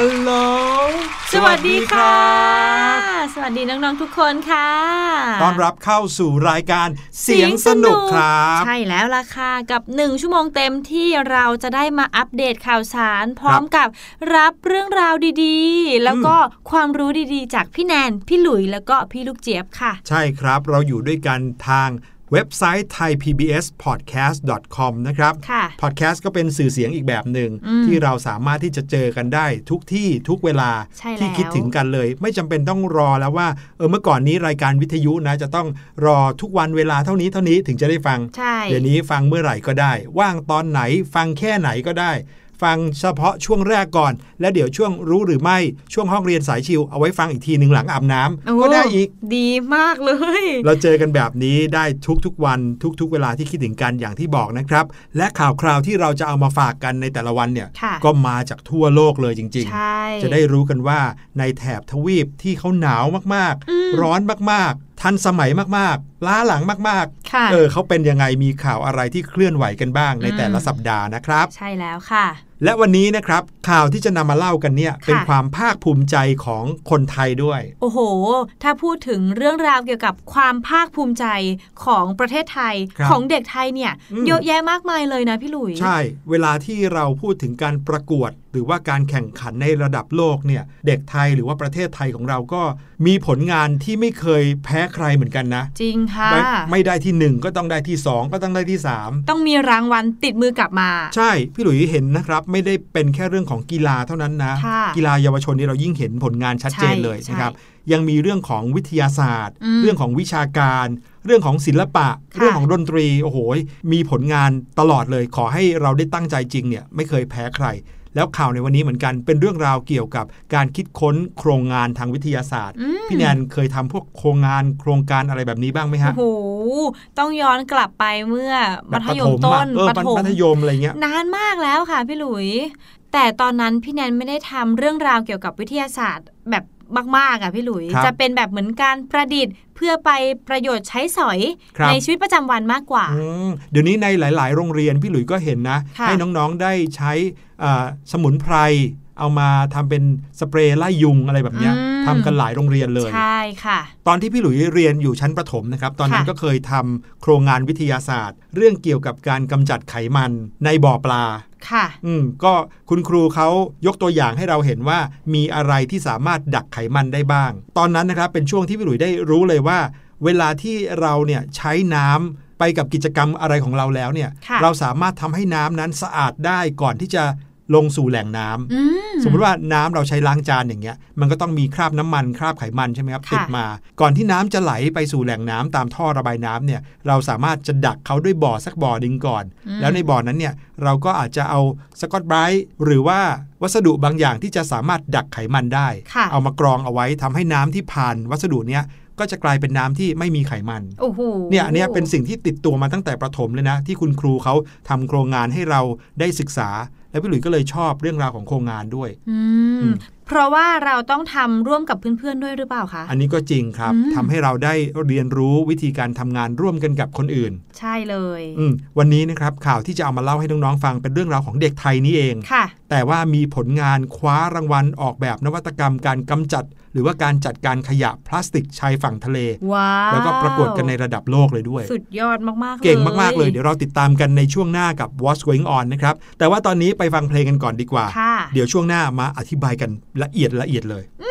ฮัลโหล สวัสดีค่ะ สวัสดีน้องๆทุกคนค่ะ ต้อนรับเข้าสู่รายการเสียงสนุกครับ ใช่แล้วล่ะค่ะ กับหนึ่งชั่วโมงเต็มที่เราจะได้มาอัปเดตข่าวสาร พร้อมกับรับเรื่องราวดีๆ แล้วก็ความรู้ดีๆ จากพี่แนน พี่หลุยแล้วก็พี่ลูกเจี๊ยบค่ะ ใช่ครับ เราอยู่ด้วยกันทาง เว็บไซต์ thaipbspodcast.com นะครับค่ะพอดแคสต์ก็เป็นสื่อเสียงอีกแบบหนึ่งอืมที่เราสามารถที่จะเจอกันได้ทุกที่ทุกเวลาใช่แล้วที่คิดถึงกันเลย ไม่จำเป็นต้องรอแล้วว่าเออเมื่อก่อนนี้รายการวิทยุนะจะต้องรอทุกวันเวลาเท่านี้เท่านี้ถึงจะได้ฟังใช่เดี๋ยวนี้ฟังเมื่อไหร่ก็ได้ ว่างตอนไหนฟังแค่ไหนก็ได้ ฟังเฉพาะช่วงแรกก่อน แล้วเดี๋ยวช่วงรู้หรือไม่ช่วงห้องเรียนสายชิวเอาไว้ฟังอีกทีหนึ่งหลังอาบน้ำโอ้ก็ได้อีก ดีมากเลย เราเจอกันแบบนี้ได้ทุกๆวันทุก ๆ เวลาที่คิดถึงกันอย่างที่บอกนะครับ และข่าวคราวที่เราจะเอามาฝากกันในแต่ละวันเนี่ยค่ะก็มาจากทั่วโลกเลยจริงใช่ๆจะได้รู้กันว่าในแถบทวีปที่เขาหนาวมากอืมๆร้อนมากๆ ทันสมัยมากๆ ล้าหลังมากค่ะๆเออเขาเป็นยังไงมีข่าวอะไรที่เคลื่อนไหวกันบ้างในอืมแต่ละสัปดาห์นะครับ ใช่แล้วค่ะ และวันนี้นะครับข่าวที่จะนำมาเล่ากันเนี่ยเป็นค่ะความภาคภูมิใจของคนไทยด้วย โอ้โห ถ้าพูดถึงเรื่องราวเกี่ยวกับความภาคภูมิใจของประเทศไทยครับของเด็กไทยเนี่ยอืมเยอะแยะมากมายเลยนะพี่หลุย ใช่ เวลาที่เราพูดถึงการประกวด หรือว่าการแข่งขันในระดับโลกเนี่ยเด็กไทยหรือว่าประเทศไทยของเราก็มีผลงานที่ไม่เคยแพ้ใครเหมือนกันนะ จริงค่ะไม่ไม่ได้ที่หนึ่งก็ต้องได้ที่สองก็ต้องได้ที่สามต้องมีรางวัลติดมือกลับมา ใช่พี่หลุยเห็นนะครับไม่ได้เป็นแค่เรื่องของกีฬาเท่านั้นนะค่ะกีฬาเยาวชนนี่เรายิ่งเห็นผลงานชัดเจนเลยใช่นะครับ ยังมีเรื่องของวิทยาศาสตร์อืมเรื่องของวิชาการ เรื่องของศิลปะค่ะเรื่องของดนตรีโอ้โหมีผลงานตลอดเลย ขอให้เราได้ตั้งใจจริงเนี่ยไม่เคยแพ้ใคร แล้วข่าวในวันนี้เหมือนกันเป็นเรื่องราวเกี่ยวกับการคิดค้นโครงงานทางวิทยาศาสตร์อืมพี่แนนเคยทำพวกโครงงานโครงการอะไรแบบนี้บ้างไหมฮะโอ้โหต้องย้อนกลับไปเมื่อแบมับธยมอะต้นเออประถมมัธยมอะไรเงี้ยนานมากแล้วค่ะพี่หลุยแต่ตอนนั้นพี่แนนไม่ได้ทำเรื่องราวเกี่ยวกับวิทยาศาสตร์ แบบ มากๆอะพี่หลุยครับจะเป็นแบบเหมือนการประดิษฐ์ เพื่อไปประโยชน์ใช้สอยครับในชีวิตประจำวันมากกว่าอืมเดี๋ยวนี้ในหลาย ๆ โรงเรียนพี่หลุยส์ก็เห็นนะค่ะให้น้องๆได้ใช้อ่าสมุนไพรเอามาทำเป็นสเปรย์ไล่ยุงอะไรแบบเนี้ยอืมทำกันหลายโรงเรียนเลย ใช่ค่ะ ตอนที่พี่หลุยส์เรียนอยู่ชั้นประถมนะครับ ตอนนั้นค่ะก็เคยทำโครงงานวิทยาศาสตร์ เรื่องเกี่ยวกับการกำจัดไขมันในบ่อปลา ค่ะ อืมก็คุณครูเขายกตัวอย่างให้เราเห็นว่ามีอะไรที่สามารถดักไขมันได้บ้าง ตอนนั้นนะครับเป็นช่วงที่พี่หลุยได้รู้เลยว่า เวลาที่เราเนี่ยใช้น้ำไปกับกิจกรรมอะไรของเราแล้วเนี่ยค่ะเราสามารถทำให้น้ำนั้นสะอาดได้ก่อนที่จะ ลงสู่แหล่งน้ำอืมสมมติว่าน้ำเราใช้ล้างจานอย่างเงี้ย มันก็ต้องมีคราบน้ำมันคราบไขมันใช่ไหมครับค่ะติดมา ก่อนที่น้ำจะไหลไปสู่แหล่งน้ำตามท่อระบายน้ำเนี่ยเราสามารถจะดักเขาด้วยบ่อสักบ่อดึงก่อน แล้วในบ่อนั้นเนี่ยเราก็อาจจะเอาสกอตไบรท์หรือว่าวัสดุบางอย่างที่จะสามารถดักไขมันได้ค่ะเอามากรองเอาไว้ทำให้น้ำที่ผ่านวัสดุเนี้ยก็จะกลายเป็นน้ำที่ไม่มีไขมันโอ้โหเนี่ยอันเนี้ยเป็นสิ่งที่ติดตัวมาตั้งแต่ประถมเลยนะ ที่คุณครูเขาทำโครงงานให้เราได้ศึกษา และพี่หลุยส์ก็เลยชอบเรื่องราวของโครงงานด้วยอือืมม เพราะว่าเราต้องทำร่วมกับเพื่อนๆด้วยหรือเปล่าคะ อันนี้ก็จริงครับอืมทำให้เราได้เรียนรู้วิธีการทำงานร่วมกันกับคนอื่น ใช่เลยอืมวันนี้นะครับข่าวที่จะเอามาเล่าให้น้องๆฟังเป็นเรื่องราวของเด็กไทยนี่เองค่ะ แต่ว่ามีผลงานคว้ารางวัลออกแบบนวัตกรรมการกำจัด หรือว่าการจัดการขยะพลาสติกชายฝั่งทะเลว้าวแล้วก็ประกวดกันในระดับโลกเลยด้วย สุดยอดมากๆเก่งมากๆเลยเดี๋ยวเราติดตามกันในช่วงหน้ากับ What's Going On นะครับแต่ว่าตอนนี้ไปฟังเพลงกันก่อนดีกว่าค่ะเดี๋ยวช่วงหน้ามาอธิบายกันละเอียดละเอียดเลย อื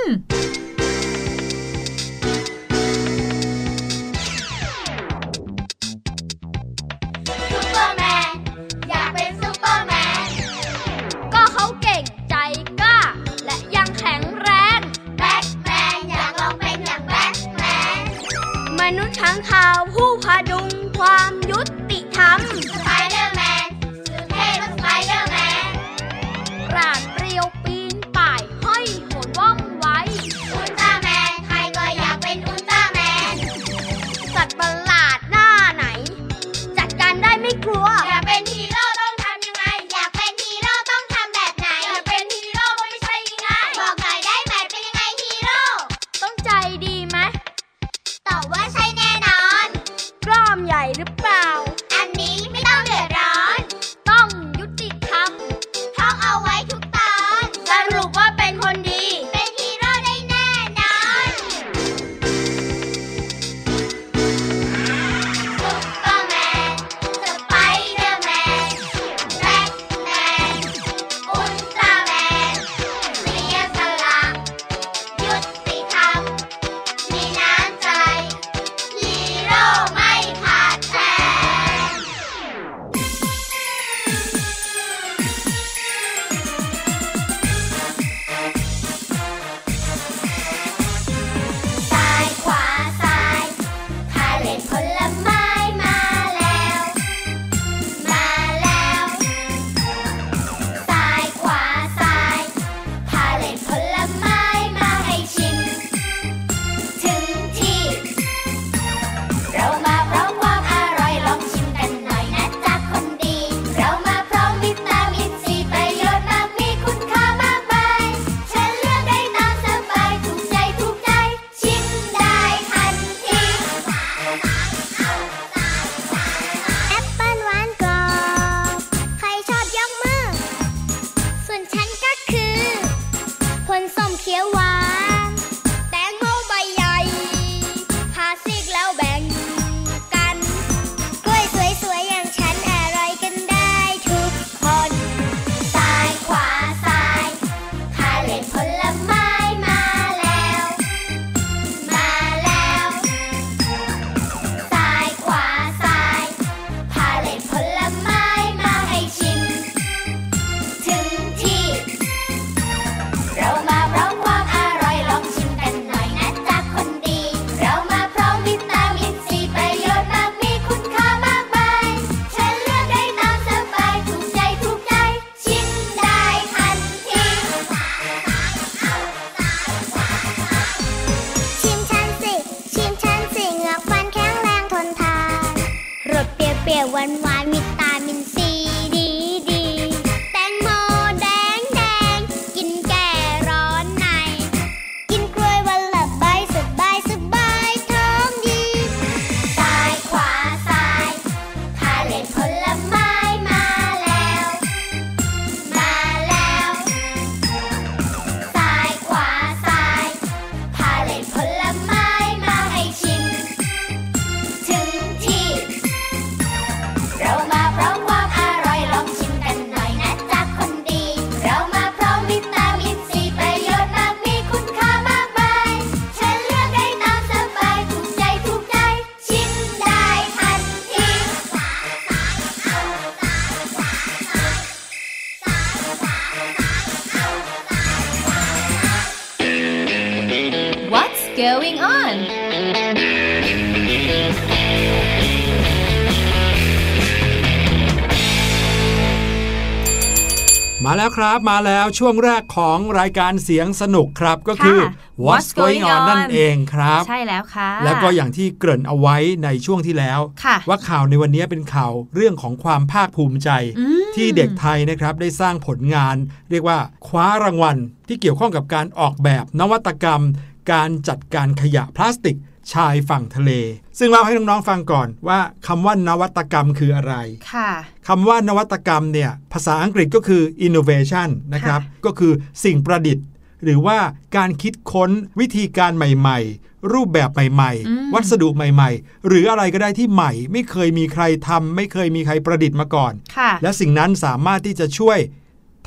ครับมาแล้วช่วงแรกของรายการเสียงสนุกครับก็คือค่ะ What's Going On นั่นเองครับ ใช่แล้วค่ะ แล้วก็อย่างที่เกริ่นเอาไว้ในช่วงที่แล้วค่ะว่าข่าวในวันนี้เป็นข่าวเรื่องของความภาคภูมิใจอืมที่เด็กไทยนะครับได้สร้างผลงาน เรียกว่าคว้ารางวัล ที่เกี่ยวข้องกับการออกแบบนวัตกรรม การจัดการขยะพลาสติกชายฝั่งทะเล ซึ่งเราให้น้องๆฟังก่อนว่าคำว่านวัตกรรมคืออะไรค่ะคำว่านวัตกรรมเนี่ยภาษาอังกฤษก็คือ innovation นะครับค่ะก็คือสิ่งประดิษฐ์ หรือว่าการคิดค้นวิธีการใหม่ๆ รูปแบบใหม่อืมๆวัสดุใหม่ๆ หรืออะไรก็ได้ที่ใหม่ ไม่เคยมีใครทำไม่เคยมีใครประดิษฐ์มาก่อนค่ะและสิ่งนั้นสามารถที่จะช่วย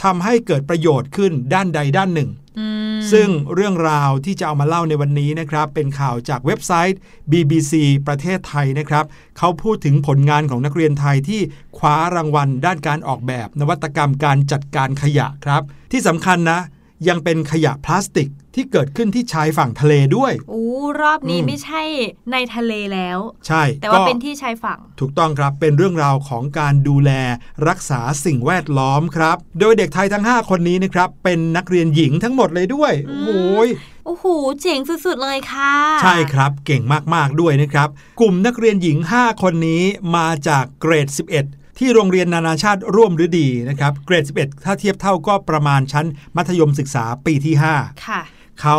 ทำให้เกิดประโยชน์ขึ้นด้านใดด้านหนึ่งอืม ซึ่งเรื่องราวที่จะเอามาเล่าในวันนี้นะครับ เป็นข่าวจากเว็บไซต์ BBC ประเทศไทยนะครับ เขาพูดถึงผลงานของนักเรียนไทยที่คว้ารางวัลด้านการออกแบบนวัตกรรมการจัดการขยะครับ ที่สำคัญนะ ยังเป็นขยะพลาสติกที่เกิดขึ้นที่ชายฝั่งทะเลด้วยโอ้รอบนี้อืมไม่ใช่ในทะเลแล้ว ใช่ แต่ว่าก็เป็นที่ชายฝั่ง ถูกต้องครับ เป็นเรื่องราวของการดูแลรักษาสิ่งแวดล้อมครับ โดยเด็กไทยทั้ง 5 คนนี้นะครับ เป็นนักเรียนหญิงทั้งหมดเลยด้วยอืมโอ้ยโอ้โห เจ๋งสุดๆเลยค่ะ ใช่ครับ เก่งมากๆด้วยนะครับ กลุ่มนักเรียนหญิง 5 คนนี้มาจากเกรด 11 ที่โรงเรียนนานาชาติร่วมฤดีนะครับเกรด 11 ถ้าเทียบเท่าก็ประมาณชั้นมัธยมศึกษาปีที่ 5 ค่ะ เขา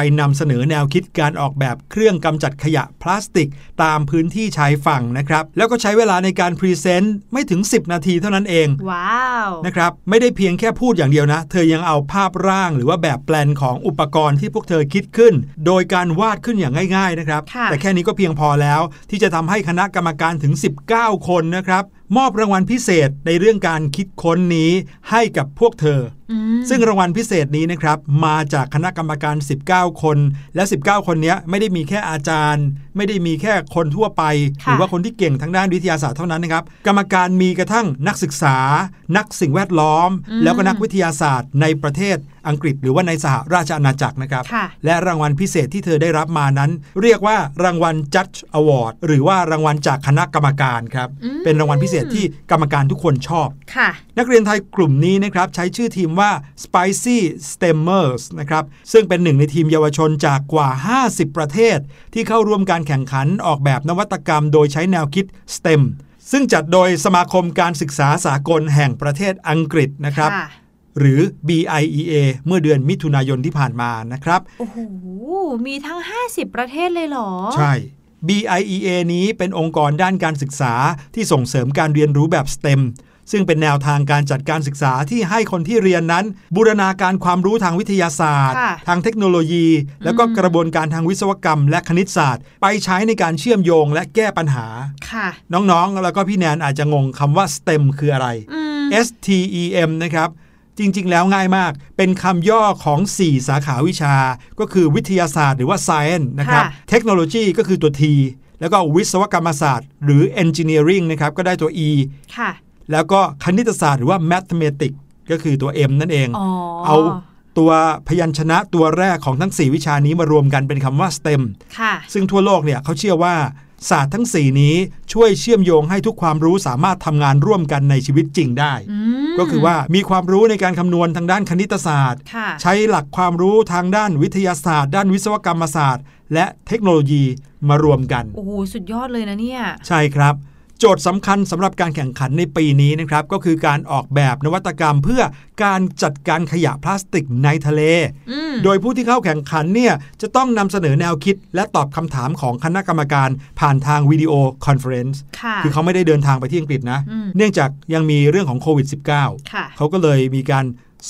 ไปนำเสนอแนวคิดการออกแบบเครื่องกำจัดขยะพลาสติก ตามพื้นที่ชายฝั่งนะครับ แล้วก็ใช้เวลาในการพรีเซนต์ไม่ถึง 10 นาทีเท่านั้นเอง ว้าวนะครับไม่ได้เพียงแค่พูดอย่างเดียวนะ เธอยังเอาภาพร่างหรือว่าแบบแปลนของอุปกรณ์ที่พวกเธอคิดขึ้น โดยการวาดขึ้นอย่างง่ายๆนะครับค่ะแต่แค่นี้ก็เพียงพอแล้ว ที่จะทำให้คณะกรรมการถึง 19 คนนะครับมอบรางวัลพิเศษในเรื่องการคิดค้นนี้ให้กับพวกเธออืมซึ่งรางวัลพิเศษนี้นะครับ มาจากคณะกรรมการ 19คน และ 19 คนเนี้ยไม่ได้มีแค่อาจารย์ ไม่ได้มีแค่คนทั่วไปหค่ะรือว่าคนที่เก่งทางด้านวิทยาศาสตร์เท่านั้นนะครับ กรรมการมีกระทั่งนักศึกษา นักสิ่งแวดล้อมอืมแล้วก็นักวิทยาศาสตร์ในประเทศ อังกฤษหรือว่าในสหราชอาณาจักรนะครับค่ะและรางวัลพิเศษที่เธอได้รับมานั้น เรียกว่ารางวัล Judge Award หรือว่ารางวัลจากคณะกรรมการครับอืมเป็นรางวัลพิเศษที่กรรมการทุกคนชอบค่ะนักเรียนไทยกลุ่มนี้นะครับใช้ชื่อทีมว่า Spicy Stemmers นะครับ ซึ่งเป็นหนึ่งในทีมเยาวชนจากกว่า 50 ประเทศ ที่เข้าร่วมการแข่งขันออกแบบนวัตกรรม โดยใช้แนวคิด STEM ซึ่งจัดโดยสมาคมการศึกษาสากลแห่งประเทศอังกฤษนะครับค่ะ หรือ BIEA เมื่อเดือนมิถุนายนที่ผ่านมานะครับ โอ้โห มีทั้ง 50 ประเทศเลยเหรอ ใช่ BIEA นี้เป็นองค์กรด้านการศึกษาที่ส่งเสริมการเรียนรู้แบบ STEM ซึ่งเป็นแนวทางการจัดการศึกษาที่ให้คนที่เรียนนั้น บูรณาการความรู้ทางวิทยาศาสตร์ค่ะทางเทคโนโลยี แล้วก็กระบวนการทางวิศวกรรม และคณิตศาสตร์ ไปใช้ในการเชื่อมโยงและแก้ปัญหาค่ะน้องๆ แล้วก็พี่แนนอาจจะงงคำว่า STEM คืออะไรอืม STEM นะครับ จริง ๆ แล้วง่ายมาก เป็นคำย่อของ 4 สาขาวิชา ก็คือวิทยาศาสตร์หรือว่า Science นะครับค่ะเทคโนโลยีก็คือตัว T แล้วก็วิศวกรรมศาสตร์ หรือ Engineering นะครับ ก็ได้ตัว E ค่ะ แล้วก็คณิตศาสตร์หรือว่า Mathematics ก็คือตัว M นั่นเองอ๋อเอาตัวพยัญชนะตัวแรกของทั้ง 4 วิชานี้มารวมกันเป็นคำว่า STEM ค่ะซึ่งทั่วโลกเนี่ยเขาเชื่อว่า ศาสตร์ทั้ง 4 นี้ช่วยเชื่อมโยงให้ทุกความรู้สามารถทำงานร่วมกันในชีวิตจริงได้อืมก็คือว่ามีความรู้ในการคำนวณทางด้านคณิตศาสตร์ค่ะใช้หลักความรู้ทางด้านวิทยาศาสตร์ ด้านวิศวกรรมศาสตร์ และเทคโนโลยีมารวมกัน โอ้โหสุดยอดเลยนะเนี่ย ใช่ครับ โจทย์สำคัญสำหรับการแข่งขันในปีนี้นะครับก็คือการออกแบบนวัตกรรมเพื่อการจัดการขยะพลาสติกในทะเลอืมโดยผู้ที่เข้าแข่งขันเนี่ยจะต้องนำเสนอแนวคิด และตอบคำถามของคณะกรรมการผ่านทาง video conference ค่ะคือเขาไม่ได้เดินทางไปที่อังกฤษนะอืมเนื่องจากยังมีเรื่องของโควิด -19 ค่ะเขาก็เลยมีการ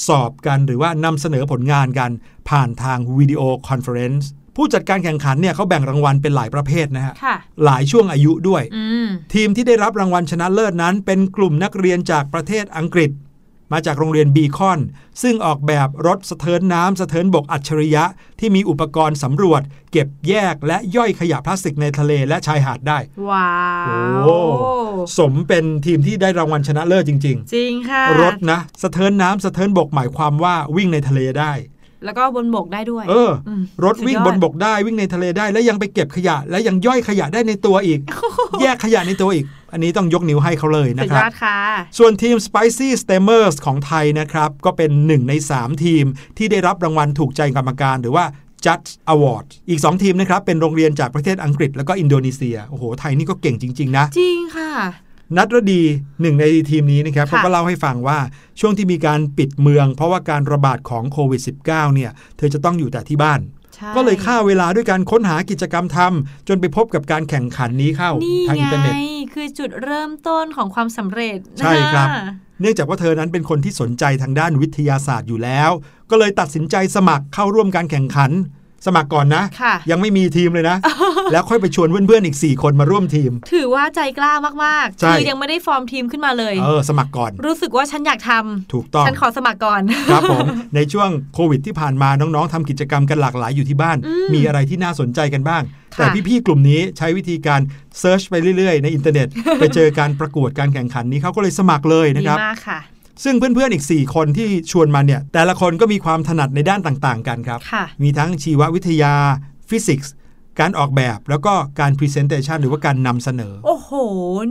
สอบกันหรือว่านำเสนอผลงานกันผ่านทาง video conference ผู้จัดการแข่งขันเนี่ยเขาแบ่งรางวัลเป็นหลายประเภทนะฮะค่ะหลายช่วงอายุด้วยอืมทีมที่ได้รับรางวัลชนะเลิศนั้น เป็นกลุ่มนักเรียนจากประเทศอังกฤษ มาจากโรงเรียนบีคอน ซึ่งออกแบบรถสะเทินน้ำสะเทินบกอัจฉริยะ ที่มีอุปกรณ์สำรวจ เก็บแยกและย่อยขยะพลาสติกในทะเลและชายหาดได้ ว้าวโอ้สมเป็นทีมที่ได้รางวัลชนะเลิศจริงจริงค่ะๆรถนะสะเทินน้ำสะเทินบกหมายความว่าวิ่งในทะเลได้ แล้วก็บนบกได้ด้วย เออมรถวิ่งสุดยอดบนบกได้วิ่งในทะเลได้ และยังไปเก็บขยะ และยังย่อยขยะได้ในตัวอีก แยกขยะในตัวอีก อันนี้ต้องยกนิ้วให้เขาเลยสุนะดคยรับอดค่ะส่วนทีม Spicy Stemmers ของไทยนะครับ ก็เป็นหนึ่งใน 3 ทีมที่ได้รับรางวัลถูกใจกรรมการหรือว่า Judge Award อีก 2 ทีมนะครับ เป็นโรงเรียนจากประเทศอังกฤษแล้วก็อินโดนีเซีย โอ้โห ไทยนี่ก็เก่งจริง ๆ นะ จริงค่ะ นัดรดีหนึ่งในทีมนี้นะครับค่ะเขาก็เล่าให้ฟังว่าช่วงที่มีการปิดเมือง เพราะว่าการระบาดของโควิด -19 เนี่ย เธอจะต้องอยู่แต่ที่บ้านใช่ก็เลยฆ่าเวลาด้วยการค้นหากิจกรรมทำจนไปพบกับการแข่งขันนี้เข้านี่ทางอินเทอร์ไงเน็ตไงคือจุดเริ่มต้นของความสำเร็จใช่ครับนะเนื่องจากว่าเธอนั้นเป็นคนที่สนใจทางด้านวิทยาศาสตร์อยู่แล้ว ก็เลยตัดสินใจสมัครเข้าร่วมการแข่งขัน สมัครก่อนนะค่ะยังไม่มีทีมเลยนะ แล้วค่อยไปชวนเพื่อนๆอีก 4 คนมาร่วมทีม ถือว่าใจกล้ามากๆใช่คือยังไม่ได้ฟอร์มทีมขึ้นมาเลยเออสมัครก่อน รู้สึกว่าฉันอยากทำถูกต้องฉันขอสมัครก่อนครับผมในช่วงโควิดที่ผ่านมาน้องๆทำกิจกรรมกันหลากหลายอยู่ที่บ้านอืมมีอะไรที่น่าสนใจกันบ้างค่ะแต่พี่ๆกลุ่มนี้ใช้วิธีการ search ไปเรื่อยๆ ในอินเทอร์เน็ต ไปเจอการประกวดการแข่งขันนี้เขาก็เลยสมัครเลยดีนะครับมากค่ะ ซึ่งเพื่อนๆอีก 4 คนที่ชวนมาเนี่ยแต่ละคนก็มีความถนัดในด้านต่างๆ กันครับค่ะมีทั้งชีววิทยาฟิสิกส์การออกแบบแล้วก็การ presentation หรือว่าการนำเสนอ โอ้โห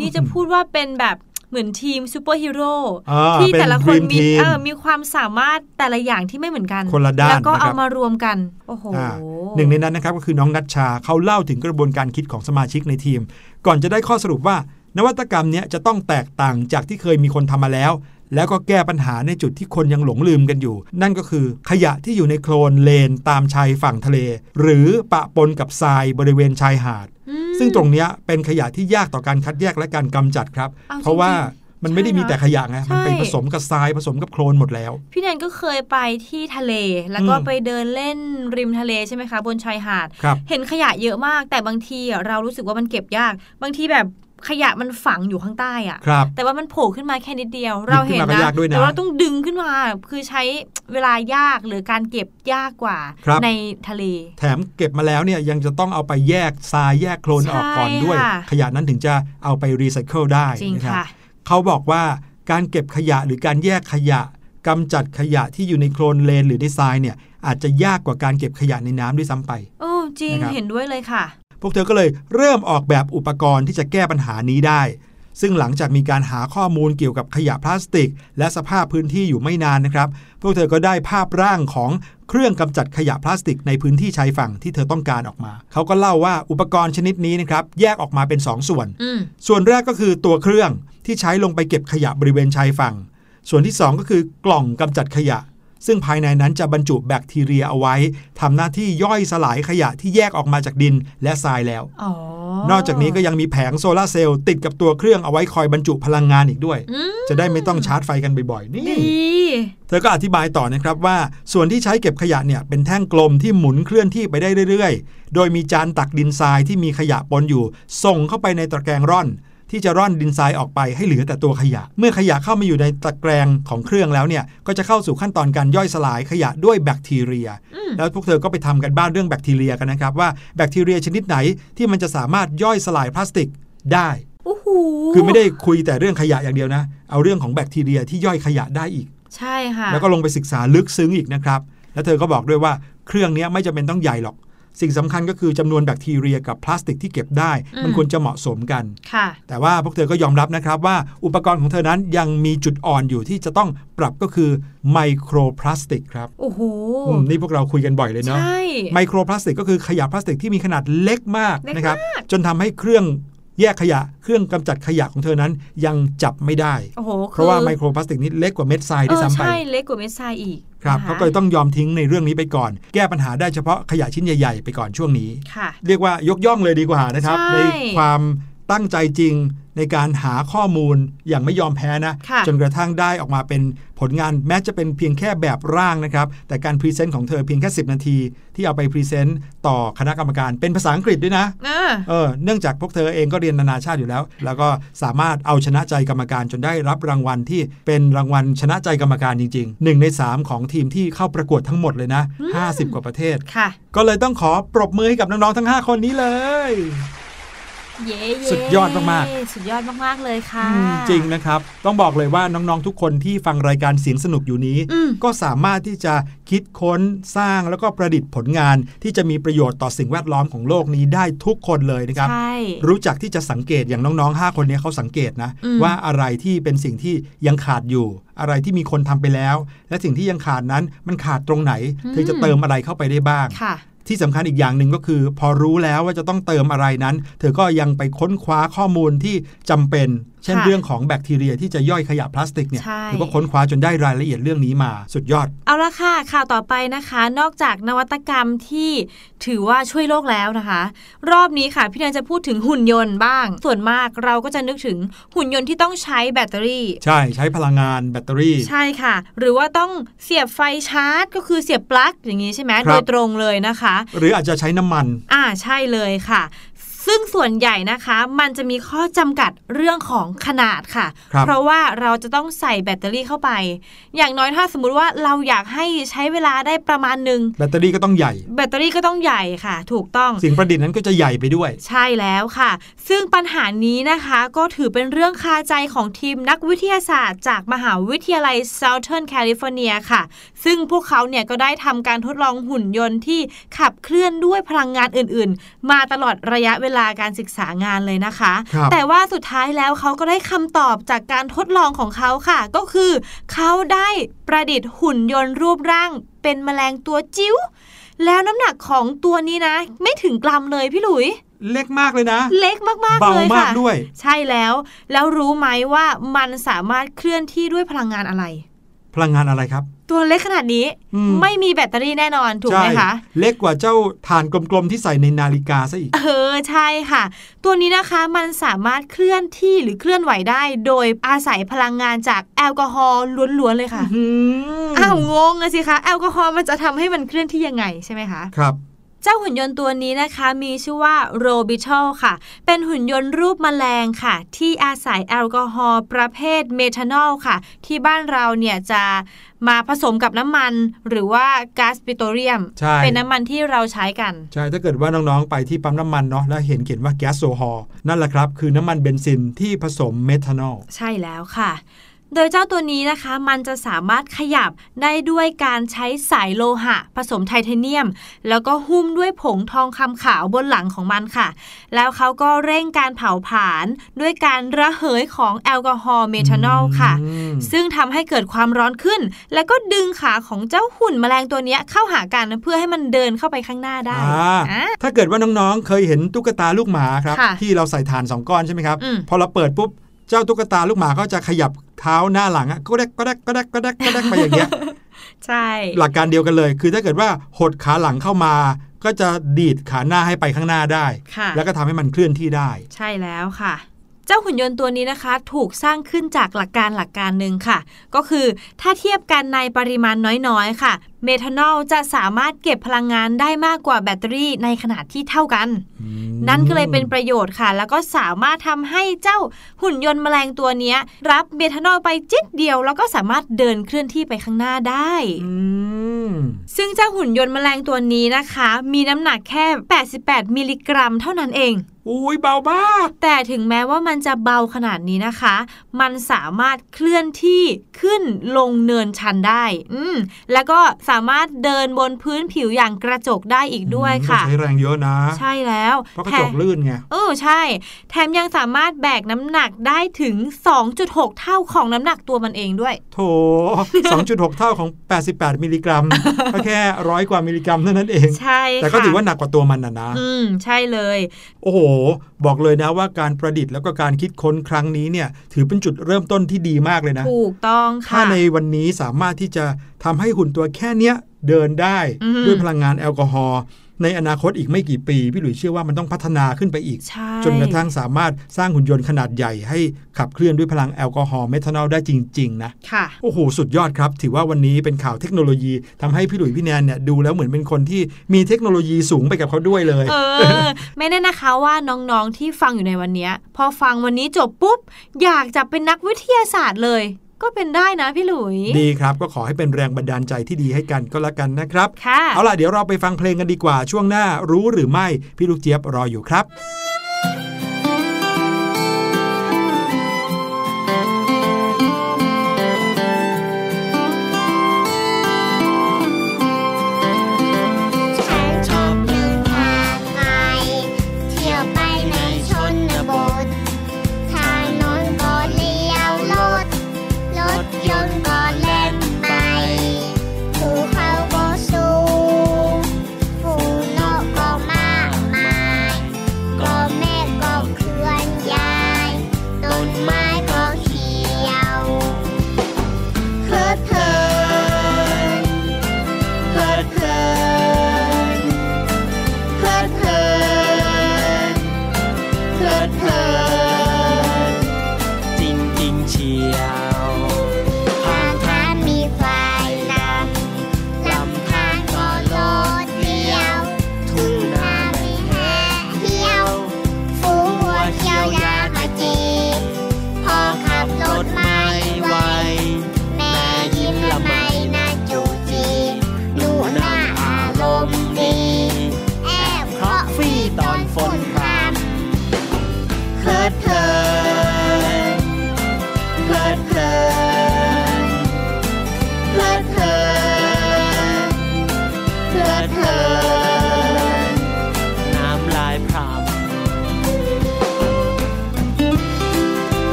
นี่จะพูดว่าเป็นแบบเหมือนทีมซูเปอร์ฮีโร่อ่าที่เป็นแต่ละคน Dream มี Team เออมีความสามารถแต่ละอย่างที่ไม่เหมือนกันคนละด้านแล้วก็นะครับเอามารวมกันโอ้โหอ่าหนึ่งในนั้นนะครับก็คือน้องนัชชาเขาเล่าถึงกระบวนการคิดของสมาชิกในทีม ก่อนจะได้ข้อสรุปว่านวัตกรรมเนี้ยจะต้องแตกต่างจากที่เคยมีคนทำมาแล้ว แล้วก็แก้ปัญหาในจุดที่คนยังหลงลืมกันอยู่ นั่นก็คือขยะที่อยู่ในโคลนเลนตามชายฝั่งทะเล หรือปะปนกับทรายบริเวณชายหาดอืมซึ่งตรงเนี้ยเป็นขยะที่ยากต่อการคัดแยกและการกำจัดครับเอาเพราะว่าจริงๆมันไม่ได้มีแต่ขยะไงใช่มันไปผสมกับทรายผสมกับโคลนหมดแล้ว พี่แนนก็เคยไปที่ทะเล แล้วก็อืมไปเดินเล่นริมทะเลใช่ไหมคะ บนชายหาดครับเห็นขยะเยอะมาก แต่บางทีอะเรารู้สึกว่ามันเก็บยาก บางทีแบบ ขยะมันฝังอยู่ข้างใต้อะครับแต่ว่ามันโผล่ขึ้นมาแค่นิดเดียว เราเห็นขึ้นมาก็นะยากด้วยนะแต่ว่าต้องดึงขึ้นมา คือใช้เวลายากหรือการเก็บยากกว่าครับในทะเล แถมเก็บมาแล้วเนี่ยยังจะต้องเอาไปแยกทรายแยกโคลนออกก่อนด้วยใช่ค่ะขยะนั้นถึงจะเอาไปรีไซเคิลได้จริงนะครับค่ะเขาบอกว่าการเก็บขยะหรือการแยกขยะกำจัดขยะที่อยู่ในโคลนเลนหรือในทรายเนี่ยอาจจะยากกว่าการเก็บขยะในน้ำด้วยซ้ำไปโอ้จริงนะครับเห็นด้วยเลยค่ะพ วกเธอก็เลยเริ่มออกแบบอุปกรณ์ที่จะแก้ปัญหานี้ได้ ซึ่งหลังจากมีการหาข้อมูลเกี่ยวกับขยะพลาสติก และสภาพพื้นที่อยู่ไม่นานนะครับ พวกเธอก็ได้ภาพร่างของเครื่องกำจัดขยะพลาสติกในพื้นที่ชายฝั่งที่เธอต้องการออกมา เขาก็เล่าว่าอุปกรณ์ชนิดนี้นะครับแยกออกมาเป็น 2ส่วน ส่วนแรกก็คือตัวเครื่องที่ใช้ลงไปเก็บขยะบริเวณชายฝั่ง ส่วนที่ 2 ก็คือกล่องกำจัดขยะ ซึ่งภายในนั้นจะบรรจุแบคทีเรียเอาไว้ทำหน้าที่ย่อยสลายขยะที่แยกออกมาจากดินและทรายแล้วอ๋อนอกจากนี้ก็ยังมีแผงโซลาร์เซลล์ติดกับตัวเครื่องเอาไว้คอยบรรจุพลังงานอีกด้วยอืมจะได้ไม่ต้องชาร์จไฟกันบ่อยๆ นี่ดีเธอก็อธิบายต่อนะครับว่า ส่วนที่ใช้เก็บขยะเนี่ยเป็นแท่งกลมที่หมุนเคลื่อนที่ไปได้เรื่อยๆ โดยมีจานตักดินทรายที่มีขยะปนอยู่ ส่งเข้าไปในตะแกรงร่อน ที่จะร่อนดินทรายออกไปให้เหลือแต่ตัวขยะ เมื่อขยะเข้ามาอยู่ในตะแกรงของเครื่องแล้วเนี่ยก็จะเข้าสู่ขั้นตอนการย่อยสลายขยะด้วยแบคทีเรียอืมแล้วพวกเธอก็ไปทำกันบ้านเรื่องแบคทีเรียกันนะครับว่าแบคทีเรียชนิดไหนที่มันจะสามารถย่อยสลายพลาสติกได้โอ้โหคือไม่ได้คุยแต่เรื่องขยะอย่างเดียวนะ เอาเรื่องของแบคทีเรียที่ย่อยขยะได้อีก ใช่ค่ะ แล้วก็ลงไปศึกษาลึกซึ้งอีกนะครับ แล้วเธอก็บอกด้วยว่าเครื่องเนี้ยไม่จำเป็นต้องใหญ่หรอก สิ่งสำคัญก็คือจำนวนแบคทีเรียกับพลาสติกที่เก็บได้อืมมันควรจะเหมาะสมกันค่ะแต่ว่าพวกเธอก็ยอมรับนะครับว่าอุปกรณ์ของเธอนั้นยังมีจุดอ่อนอยู่ที่จะต้องปรับก็คือไมโครพลาสติกครับ โอ้โหอืมนี่พวกเราคุยกันบ่อยเลยเนาะใช่ไมโครพลาสติกก็คือขยะพลาสติกที่มีขนาดเล็กมากเล็กมากนะครับ จนทำให้เครื่อง แยกขยะเครื่องกำจัดขยะของเธอนั้นยังจับไม่ได้โอ้โหเพราะว่าไมโครพลาสติกนี้เล็กกว่าเม็ดทรายเอด้วยอซ้ำไปใช่เล็กกว่าเม็ดทรายอีกครับนะคะเขาก็เลยต้องยอมทิ้งในเรื่องนี้ไปก่อน แก้ปัญหาได้เฉพาะขยะชิ้นใหญ่ ๆ ไปก่อนช่วงนี้ค่ะเรียกว่ายกย่องเลยดีกว่านะครับใช่ในความ ตั้งใจจริงในการหาข้อมูลอย่างไม่ยอมแพ้นะค่ะจนกระทั่งได้ออกมาเป็นผลงานแม้จะเป็นเพียงแค่แบบร่างนะครับ แต่การ present ของเธอเพียงแค่ 10 นาที ที่เอาไป present ต่อคณะกรรมการเป็นภาษาอังกฤษด้วยนะอ่าเออเนื่องจากพวกเธอเองก็เรียนนานาชาติอยู่แล้ว แล้วก็สามารถเอาชนะใจกรรมการจนได้รับรางวัลที่เป็นรางวัลชนะใจกรรมการจริงๆหนึ่งใน3 ของทีมที่เข้าประกวดทั้งหมดเลยนะ 50 กว่าประเทศค่ะก็เลยต้องขอปรบมือให้กับน้องๆทั้ง 5 คนนี้เลย เย้เสุดยอดมากสุดยอดมากๆเลยค่ะอืมจริงนะครับ ต้องบอกเลยว่าน้องๆทุกคนที่ฟังรายการเสียงสนุกอยู่นี้อืมก็สามารถที่จะคิดค้นสร้างแล้วก็ประดิษฐ์ผลงาน ที่จะมีประโยชน์ต่อสิ่งแวดล้อมของโลกนี้ได้ทุกคนเลยนะครับใช่รู้จักที่จะสังเกตอย่างน้องๆ 5 คนนี้เขาสังเกตนะอืมว่าอะไรที่เป็นสิ่งที่ยังขาดอยู่ อะไรที่มีคนทำไปแล้ว และสิ่งที่ยังขาดนั้นมันขาดตรงไหนเธอจะเติมอะไรเข้าไปได้บ้างค่ะ ที่สำคัญอีกอย่างหนึ่งก็คือ พอรู้แล้วว่าจะต้องเติมอะไรนั้น เธอก็ยังไปค้นคว้าข้อมูลที่จำเป็น เช่นค่ะเรื่องของแบคทีเรียที่จะย่อยขยะพลาสติกเนี่ยใช่เธอก็ค้นคว้าจนได้รายละเอียดเรื่องนี้มาสุดยอด เอาละค่ะข่าวต่อไปนะคะ นอกจากนวัตกรรมที่ถือว่าช่วยโลกแล้วนะคะ รอบนี้ค่ะ พี่แนนจะพูดถึงหุ่นยนต์บ้าง ส่วนมากเราก็จะนึกถึงหุ่นยนต์ที่ต้องใช้แบตเตอรี่ ใช่ใช้พลังงานแบตเตอรี่ ใช่ค่ะ หรือว่าต้องเสียบไฟชาร์จ ก็คือเสียบปลั๊กอย่างนี้ใช่ไหมครับโดยตรงเลยนะคะ หรืออาจจะใช้น้ำมัน อ่าใช่เลยค่ะ ซึ่งส่วนใหญ่นะคะ มันจะมีข้อจำกัดเรื่องของขนาดค่ะครับเพราะว่าเราจะต้องใส่แบตเตอรี่เข้าไป อย่างน้อยถ้าสมมุติว่าเราอยากให้ใช้เวลาได้ประมาณหนึ่งแบตเตอรี่ก็ต้องใหญ่ แบตเตอรี่ก็ต้องใหญ่ค่ะ ถูกต้องสิ่งประดิษฐ์นั้นก็จะใหญ่ไปด้วย ใช่แล้วค่ะ ซึ่งปัญหานี้นะคะก็ถือเป็นเรื่องคาใจของทีมนักวิทยาศาสตร์ จากมหาวิทยาลัย Southern California ค่ะ ซึ่งพวกเขาเนี่ยก็ได้ทำการทดลองหุ่นยนต์ที่ขับเคลื่อนด้วยพลังงานอื่น ๆ มาตลอดระยะเวลาการศึกษางานเลยนะคะครับแต่ว่าสุดท้ายแล้วเขาก็ได้คำตอบจากการทดลองของเขาค่ะ ก็คือเขาได้ประดิษฐ์หุ่นยนต์รูปร่าง เป็นแมลงตัวจิ๋วแล้วน้ำหนักของตัวนี้นะ ไม่ถึงกรัมเลยพี่หลุยเล็กมากเลยนะ เล็กมากๆเบาเลยมากค่ะด้วย ใช่แล้ว แล้วรู้ไหมว่ามันสามารถเคลื่อนที่ด้วยพลังงานอะไร พลังงานอะไรครับ ตัวเล็กขนาดนี้อืมไม่มีแบตเตอรี่แน่นอนถูกไหมใช่คะ เล็กกว่าเจ้าถ่านกลมๆที่ใส่ในนาฬิกาซะอีก เออใช่ค่ะ ตัวนี้นะคะมันสามารถเคลื่อนที่หรือเคลื่อนไหวได้ โดยอาศัยพลังงานจากแอลกอฮอล์ล้วนๆเลยค่ะอืมอ้าวงงอะสิคะแอลกอฮอล์มันจะทำให้มันเคลื่อนที่ยังไงใช่ไหมคะครับ เจ้าหุ่นยนต์ตัวนี้นะคะมีชื่อว่าโรบิท l ค่ะ เป็นหุ่นยนต์รูปแมลงค่ะ ที่อาศัยแอลกอฮอล์ประเภทเมทานอลค่ะ ที่บ้านเราเนี่ยจะมาผสมกับน้ำมันหรือว่าก๊าซปิโตรเลียมใช่เป็นน้ำมันที่เราใช้กัน ใช่ ถ้าเกิดว่าน้อง ๆ ไปที่ปั๊มน้ำมันเนาะแล้วเห็นเขียนว่าแก๊สโซฮอลนั่นแหละครับ คือน้ำมันเบนซินที่ผสมเมทานอล ใช่แล้วค่ะ โดยเจ้าตัวนี้นะคะมันจะสามารถขยับได้ด้วยการใช้สายโลหะ ผสมไทเทเนียม แล้วก็หุ้มด้วยผงทองคำขาวบนหลังของมันค่ะ แล้วเขาก็เร่งการเผาผลาญด้วยการระเหยของแอลกอฮอล์เมทานอลค่ะอืมซึ่งทำให้เกิดความร้อนขึ้น แล้วก็ดึงขาของเจ้าหุ่นแมลงตัวเนี้ยเข้าหากันเพื่อให้มันเดินเข้าไปข้างหน้าได้อ่าอะถ้าเกิดว่าน้องๆเคยเห็นตุ๊กตาลูกหมาครับค่ะที่เราใส่ฐานสองก้อนใช่ไหมครับอืมพอเราเปิดปุ๊บ เจ้าตุ๊กตาลูกหมาก็จะขยับเท้าหน้าหลังอะก็แดกก็แดกก็แดกก็แดกก็แดกไปอย่างเงี้ยใช่ หลักการเดียวกันเลย คือถ้าเกิดว่าหดขาหลังเข้ามา ก็จะดีดขาหน้าให้ไปข้างหน้าได้ค่ะแล้วก็ทำให้มันเคลื่อนที่ได้ ใช่แล้วค่ะเจ้าหุ่นยนต์ตัวนี้นะคะ ถูกสร้างขึ้นจากหลักการหลักการหนึ่งค่ะ ก็คือถ้าเทียบกันในปริมาณน้อยๆ ค่ะ เมทานอลจะสามารถเก็บพลังงานได้มากกว่าแบตเตอรี่ในขนาดที่เท่ากัน นั่นก็เลยเป็นประโยชน์ค่ะ แล้วก็สามารถทำให้เจ้าหุ่นยนต์แมลงตัวเนี้ยรับเมทานอลไปจิตเดียว แล้วก็สามารถเดินเคลื่อนที่ไปข้างหน้าได้อืมซึ่งเจ้าหุ่นยนต์แมลงตัวนี้นะคะ มีน้ำหนักแค่ 88 มิลลิกรัมเท่านั้นเองอุ้ยเบามาก แต่ถึงแม้ว่ามันจะเบาขนาดนี้นะคะ มันสามารถเคลื่อนที่ขึ้นลงเนินชันได้ อืมแล้วก็สาามารถเดินบนพื้นผิวอย่างกระจกได้อีกด้วยค่ะใช้แรงเยอะนะ ใช่แล้วเพราะกระจกลื่นไงเออใช่ แถมยังสามารถแบกน้ำหนักได้ถึง 2.6 เท่าของน้ำหนักตัวมันเองด้วย โถ 2.6 เท่าของ 88 มิลลิกรัมแค่ร้อยกว่ามิลลิกรัมเท่านั้นเองใช่แต่ก็ถือว่าหนักกว่าตัวมันนะนะอืมใช่เลย โอ้โห บอกเลยนะว่าการประดิษฐ์แล้วก็การคิดค้นครั้งนี้เนี่ย ถือเป็นจุดเริ่มต้นที่ดีมากเลยนะถูกต้องค่ะถ้าในวันนี้สามารถที่จะทำให้หุ่นตัวแค่นี้นี้เดินได้ด้วยพลังงานแอลกอฮอล์ในอนาคตอีกไม่กี่ปี พี่หลุยเชื่อว่ามันต้องพัฒนาขึ้นไปอีก จนกระทั่งสามารถสร้างหุ่นยนต์ขนาดใหญ่ให้ขับเคลื่อนด้วยพลังแอลกอฮอล์เมทานอลได้จริง ๆ นะค่ะโอ้โห สุดยอดครับ ถือว่าวันนี้เป็นข่าวเทคโนโลยีทำให้พี่หลุยพี่แนนเนี่ยดูแล้วเหมือนเป็นคนที่มีเทคโนโลยีสูงไปกับเขาด้วยเลยเออไม่แน่นะคะว่าน้องๆที่ฟังอยู่ในวันนี้พอฟังวันนี้จบปุ๊บอยากจะเป็นนักวิทยาศาสตร์เลย ก็เป็นได้นะพี่หลุย ดีครับก็ขอให้เป็นแรงบันดาลใจที่ดีให้กันก็แล้วกันนะครับ ค่ะ เอาล่ะเดี๋ยวเราไปฟังเพลงกันดีกว่าช่วงหน้ารู้หรือไม่ พี่ลูกเจี๊ยบรออยู่ครับ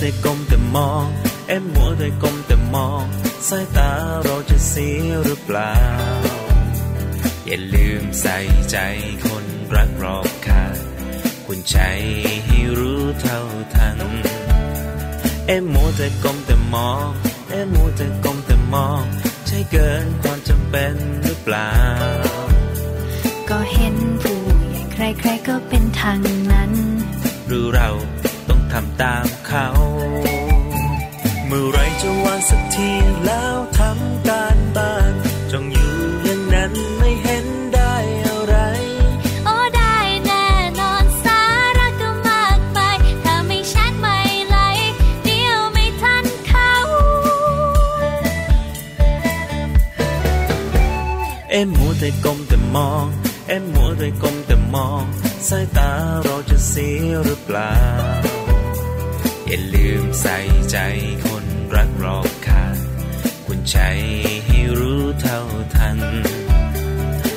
ต่มอง เอ็มมัวแต่ก้มแต่มอง สายตาเราจะเสียหรือเปล่า อย่าลืมใส่ใจคนรักรอบค่าคุณใจให้รู้เท่าทัน เอ็มมัวแต่ก้มแต่มอง เอ็มมัวแต่ก้มแต่มอง ใช่เกินความจำเป็นหรือเปล่า ก็เห็นผู้ใหญ่ใครๆก็เป็นทางนั้น หรือเราต้องทำตาม เขา เมื่อไรจะวางสักทีแล้วทำการบ้านจงอยู่อย่างนั้นไม่เห็นได้อะไร โอ้ได้แน่นอนสาระก็มากมายถ้าไม่ชัดไม่ไหลเดียวไม่ทันเขา เอ็มมัวแต่ก้มแต่มอง เอ็มมัวแต่ก้มแต่มอง สายตาเราจะเสียหรือเปล่า อย่าลืมใส่ใจคนรักรอบค่างคุณใจให้รู้เท่าทัน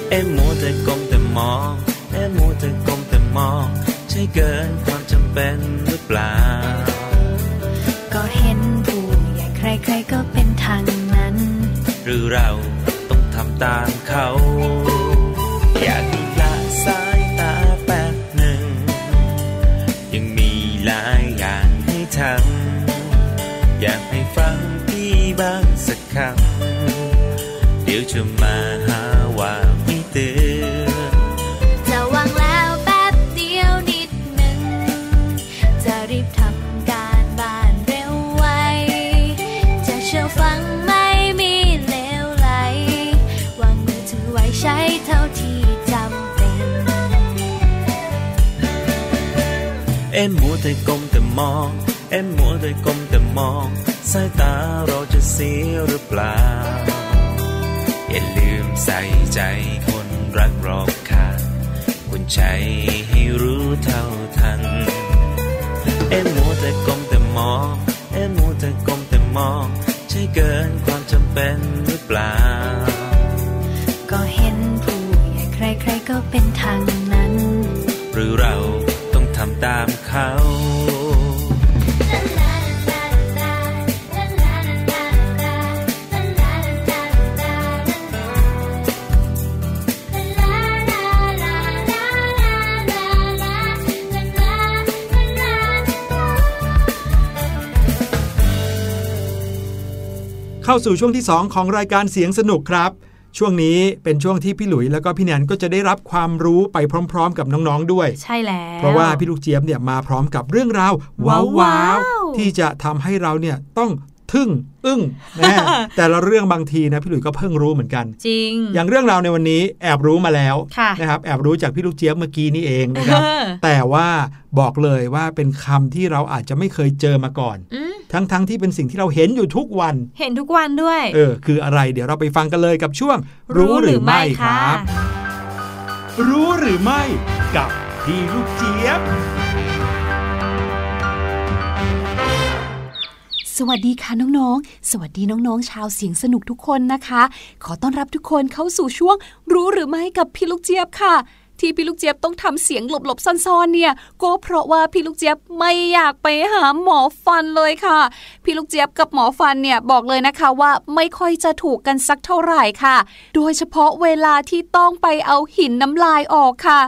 เอ็มมัวแต่ก้มแต่มอง เอ็มมัวแต่ก้มแต่มอง ใช่เกินความจำเป็นหรือเปล่า ก็เห็นผู้ใหญ่ใครๆก็เป็นทางนั้น หรือเราต้องทำตามเขา อยาก แต่ก้มแต่มอง เอ็มมัวแต่ก้มแต่มอง สายตาเราจะเสียหรือเปล่า อย่าลืมใส่ใจคนรักรอบค่าคุณใจให้รู้เท่าทัน เอ็มมัวแต่ก้มแต่มอง เอ็มมัวแต่ก้มแต่มอง ใช่เกินความจำเป็นหรือเปล่า ก็เห็นผู้ใหญ่ใครๆก็เป็นทาง เข้าสู่ช่วงที่ 2 ของรายการเสียงสนุกครับ ช่วงนี้เป็นช่วงที่พี่หลุยแล้วก็พี่แนนก็จะได้รับความรู้ไปพร้อม ๆ กับน้องๆด้วย ใช่แล้ว เพราะว่าพี่ลูกเจี๊ยบเนี่ยมาพร้อมกับเรื่องราวว้าวว้าวๆๆที่จะทำให้เราเนี่ยต้องทึ่งอึ้งแน่แต่ละเรื่องบางทีนะพี่หลุยก็เพิ่งรู้เหมือนกัน จริง อย่างเรื่องราวในวันนี้แอบรู้มาแล้วค่ะนะครับแอบรู้จากพี่ลูกเจี๊ยบเมื่อกี้นี่เองนะครับเออแต่ว่าบอกเลยว่าเป็นคำที่เราอาจจะไม่เคยเจอมาก่อนอืม ทั้งๆที่เป็นสิ่งที่เราเห็นอยู่ทุกวัน เห็นทุกวันด้วย เออ คืออะไร เดี๋ยวเราไปฟังกันเลยกับช่วง รู้หรือไม่ครับ รู้หรือไม่ กับพี่ลูกเจี๊ยบ สวัสดีค่ะน้องๆ สวัสดีน้องๆ ชาวเสียงสนุกทุกคนนะคะ ขอต้อนรับทุกคนเข้าสู่ช่วง รู้หรือไม่กับพี่ลูกเจี๊ยบค่ะ ที่พี่ลูกเจี๊ยบต้องทำเสียงหลบๆซ่อนๆเนี่ย ก็เพราะว่าพี่ลูกเจี๊ยบไม่อยากไปหาหมอฟันเลยค่ะ พี่ลูกเจี๊ยบกับหมอฟันเนี่ยบอกเลยนะคะว่าไม่ค่อยจะถูกกันสักเท่าไหร่ค่ะ โดยเฉพาะเวลาที่ต้องไปเอาหินน้ำลายออกค่ะ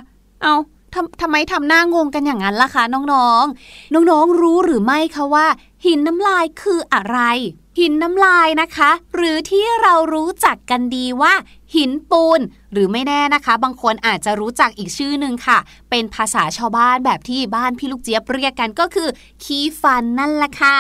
เอาทำทำไมทำหน้างงกันอย่างนั้นล่ะคะน้องๆ น้องๆรู้หรือไม่คะว่า หินน้ำลายคืออะไร หินน้ำลายนะคะ หรือที่เรารู้จักกันดีว่า หินปูน หรือไม่แน่นะคะ บางคนอาจจะรู้จักอีกชื่อหนึ่งค่ะ เป็นภาษาชาวบ้านแบบที่บ้านพี่ลูกเจี๊ยบเรียกกันก็คือ ขี้ฟันนั่นแหละค่ะ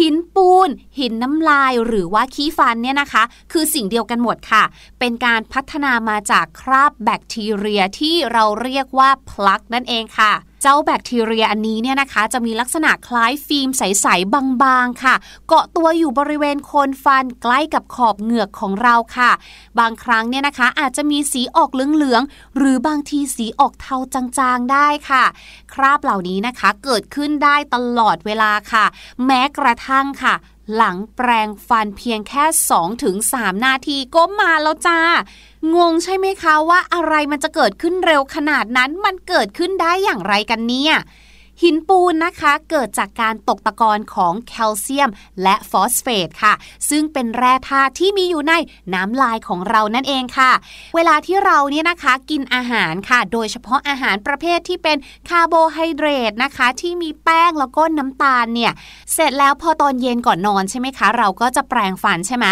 หินปูน หินน้ำลายหรือว่าขี้ฟันเนี่ยนะคะ คือสิ่งเดียวกันหมดค่ะ เป็นการพัฒนามาจากคราบแบคทีเรียที่เราเรียกว่าพลักนั่นเองค่ะ เจ้าแบคทีเรียอันนี้เนี่ยนะคะ จะมีลักษณะคล้ายฟิล์มใส ๆ บาง ๆ ค่ะ เกาะตัวอยู่บริเวณโคนฟันใกล้กับขอบเหงือกของเราค่ะ บางครั้งเนี่ยนะคะอาจจะมีสีออกเหลือง ๆ หรือบางทีสีออกเทาจางๆ ได้ค่ะ คราบเหล่านี้นะคะเกิดขึ้นได้ตลอดเวลาค่ะ แม้กระทั่งค่ะ หลังแปรงฟันเพียงแค่ 2-3 นาทีก็มาแล้วจ้า งงใช่ไหมคะว่าอะไรมันจะเกิดขึ้นเร็วขนาดนั้นมันเกิดขึ้นได้อย่างไรกันเนี่ย หินปูนนะคะเกิดจากการตกตะกอนของแคลเซียม และฟอสเฟตค่ะ ซึ่งเป็นแร่ธาตุที่มีอยู่ในน้ำลายของเรานั่นเองค่ะ เวลาที่เราเนี่ยนะคะกินอาหารค่ะ โดยเฉพาะอาหารประเภทที่เป็นคาร์โบไฮเดรตนะคะที่มีแป้งแล้วก็น้ำตาลเนี่ยเสร็จแล้วพอตอนเย็นก่อนนอนใช่ไหมคะ เราก็จะแปรงฟันใช่ไหม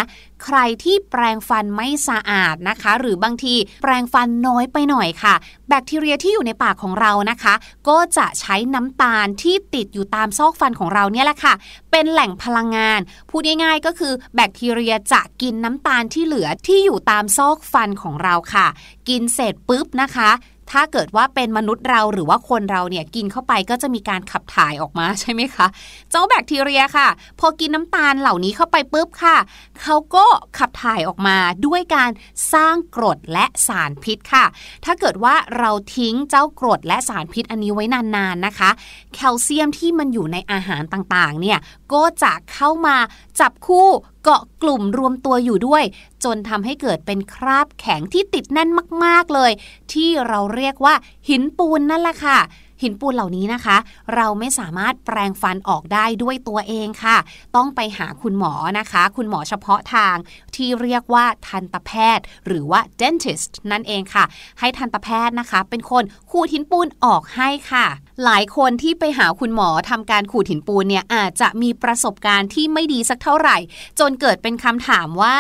ใครที่แปรงฟันไม่สะอาดนะคะ หรือบางทีแปรงฟันน้อยไปหน่อยค่ะ แบคทีเรียที่อยู่ในปากของเรานะคะ ก็จะใช้น้ำตาลที่ติดอยู่ตามซอกฟันของเราเนี่ยแหละค่ะ เป็นแหล่งพลังงาน พูดง่ายๆก็คือแบคทีเรียจะกินน้ำตาลที่เหลือที่อยู่ตามซอกฟันของเราค่ะ กินเสร็จปุ๊บนะคะ ถ้าเกิดว่าเป็นมนุษย์เราหรือว่าคนเราเนี่ยกินเข้าไปก็จะมีการขับถ่ายออกมาใช่ไหมคะ เจ้าแบคทีเรียค่ะ พอกินน้ำตาลเหล่านี้เข้าไปปุ๊บค่ะ เขาก็ขับถ่ายออกมาด้วยการสร้างกรดและสารพิษค่ะ ถ้าเกิดว่าเราทิ้งเจ้ากรดและสารพิษอันนี้ไว้นานๆนะคะ แคลเซียมที่มันอยู่ในอาหารต่างๆเนี่ยก็จะเข้ามาจับคู่ เกาะกลุ่มรวมตัวอยู่ด้วย จนทำให้เกิดเป็นคราบแข็งที่ติดแน่นมาก ๆเลย ที่เราเรียกว่าหินปูนนั่นแหละค่ะ หินปูนเหล่านี้นะคะ เราไม่สามารถแปลงฟันออกได้ด้วยตัวเองค่ะ ต้องไปหาคุณหมอนะคะ คุณหมอเฉพาะทางที่เรียกว่าทันตแพทย์ หรือว่า dentist นั่นเองค่ะ ให้ทันตแพทย์นะคะ เป็นคนขูดหินปูนออกให้ค่ะ หลายคนที่ไปหาคุณหมอทำการขูดหินปูนเนี่ยอาจจะมีประสบการณ์ที่ไม่ดีสักเท่าไหร่ จนเกิดเป็นคำถามว่า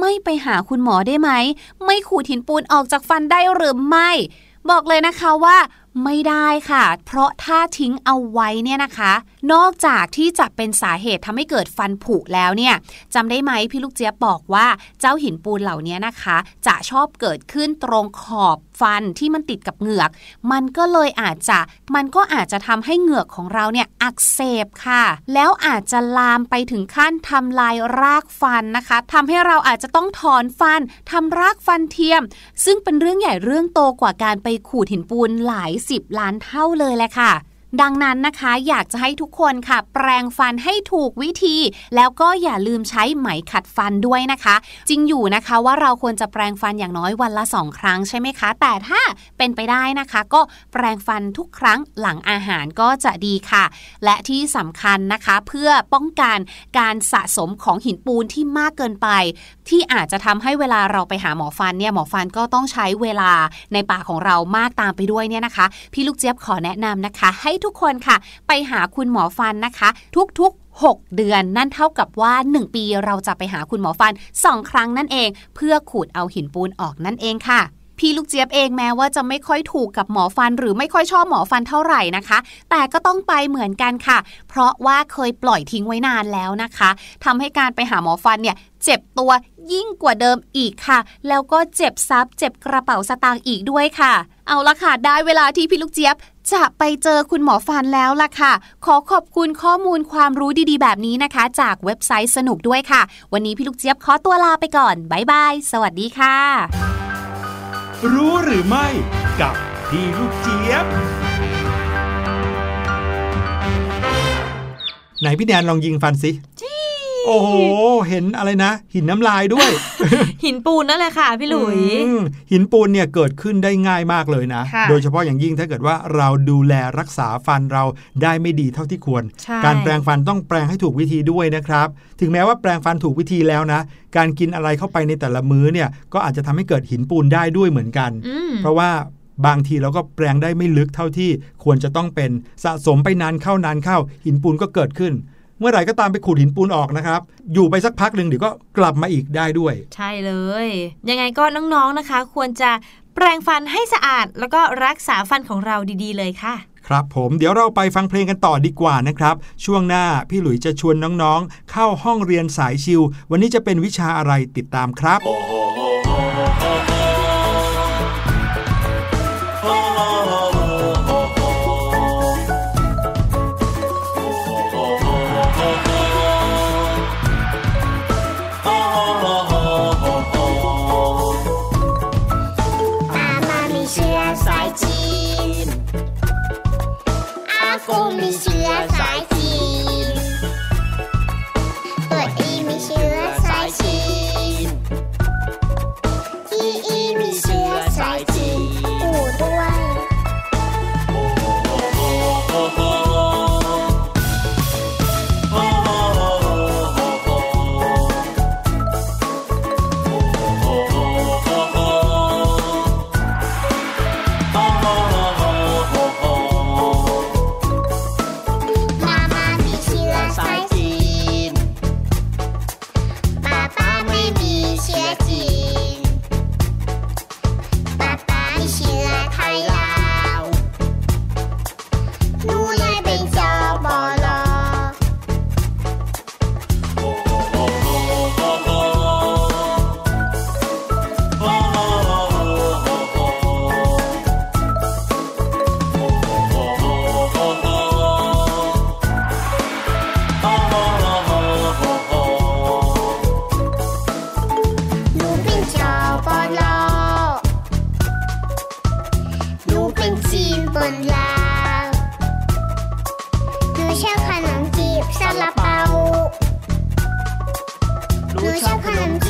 ไม่ไปหาคุณหมอได้ไหม ไม่ขูดหินปูนออกจากฟันได้หรือไม่ บอกเลยนะคะว่า ไม่ได้ค่ะ เพราะถ้าทิ้งเอาไว้เนี่ยนะคะ นอกจากที่จะเป็นสาเหตุทำให้เกิดฟันผุแล้วเนี่ยจำได้ไหมพี่ลูกเจี๊ยบบอกว่าเจ้าหินปูนเหล่านี้นะคะ จะชอบเกิดขึ้นตรงขอบ ฟันที่มันติดกับเหงือก มันก็เลยอาจจะมันก็อาจจะทำให้เหงือกของเราเนี่ยอักเสบค่ะ แล้วอาจจะลามไปถึงขั้นทำลายรากฟันนะคะทำให้เราอาจจะต้องถอนฟันทำรากฟันเทียม ซึ่งเป็นเรื่องใหญ่เรื่องโตกว่าการไปขูดหินปูนหลายสิบล้านเท่าเลยแหละค่ะ ดังนั้นนะคะอยากจะให้ทุกคนค่ะ แปรงฟันให้ถูกวิธี แล้วก็อย่าลืมใช้ไหมขัดฟันด้วยนะคะ จริงอยู่นะคะว่าเราควรจะแปรงฟันอย่างน้อยวันละสองครั้งใช่ไหมคะ แต่ถ้าเป็นไปได้นะคะ ก็แปรงฟันทุกครั้งหลังอาหารก็จะดีค่ะ และที่สำคัญนะคะเพื่อป้องกันการสะสมของหินปูนที่มากเกินไป ที่อาจจะทำให้เวลาเราไปหาหมอฟันเนี่ยหมอฟันก็ต้องใช้เวลาในปากของเรามากตามไปด้วยเนี่ยนะคะ พี่ลูกเจี๊ยบขอแนะนำนะคะ ให้ทุกคนค่ะ ไปหาคุณหมอฟันนะคะ ทุกๆ 6 เดือนนั่นเท่ากับว่า 1 ปีเราจะไปหาคุณหมอฟัน 2 ครั้งนั่นเอง เพื่อขูดเอาหินปูนออกนั่นเองค่ะพี่ลูกเจี๊ยบเองแม้ว่าจะไม่ค่อยถูกกับหมอฟันหรือไม่ค่อยชอบหมอฟันเท่าไหร่นะคะ แต่ก็ต้องไปเหมือนกันค่ะ เพราะว่าเคยปล่อยทิ้งไว้นานแล้วนะคะทำให้การไปหาหมอฟันเนี่ยเจ็บตัวยิ่งกว่าเดิมอีกค่ะ แล้วก็เจ็บซับเจ็บกระเป๋าสตางค์อีกด้วยค่ะ เอาละค่ะ ได้เวลาที่พี่ลูกเจี๊ยบ จะไปเจอคุณหมอฟันแล้วล่ะค่ะ ขอขอบคุณข้อมูลความรู้ดีๆ แบบนี้นะคะ จากเว็บไซต์สนุกด้วยค่ะ วันนี้พี่ลูกเจี๊ยบขอตัวลาไปก่อนบายบายสวัสดีค่ะ รู้หรือไม่กับพี่ลูกเจี๊ยบไหนพี่แนนลองยิงฟันสิ โอ้โห เห็นอะไรนะ หินน้ำลายด้วย หินปูนนั่นแหละค่ะพี่หลุย หินปูนเนี่ยเกิดขึ้นได้ง่ายมากเลยนะ โดยเฉพาะอย่างยิ่งถ้าเกิดว่าเราดูแลรักษาฟันเราได้ไม่ดีเท่าที่ควร การแปรงฟันต้องแปรงให้ถูกวิธีด้วยนะครับ ถึงแม้ว่าแปรงฟันถูกวิธีแล้วนะ การกินอะไรเข้าไปในแต่ละมื้อเนี่ย ก็อาจจะทำให้เกิดหินปูนได้ด้วยเหมือนกัน เพราะว่าบางทีเราก็แปลงได้ไม่ลึกเท่าที่ควรจะต้องเป็นสะสมไปนานเข้านานเข้า หินปูนก็เกิดขึ้น เมื่อไหร่ก็ตามไปขูดหินปูนออกนะครับ อยู่ไปสักพักหนึ่งเดี๋ยวก็กลับมาอีกได้ด้วย ใช่เลย ยังไงก็น้องๆนะคะ ควรจะแปรงฟันให้สะอาด แล้วก็รักษาฟันของเราดีๆ เลยค่ะ ครับผมเดี๋ยวเราไปฟังเพลงกันต่อดีกว่านะครับ ช่วงหน้าพี่หลุยจะชวนน้องๆ เข้าห้องเรียนสายชิว วันนี้จะเป็นวิชาอะไรติดตามครับ นลาวหนูชอบขนมจีบซาลาเปาหนูชอบขนมจีบ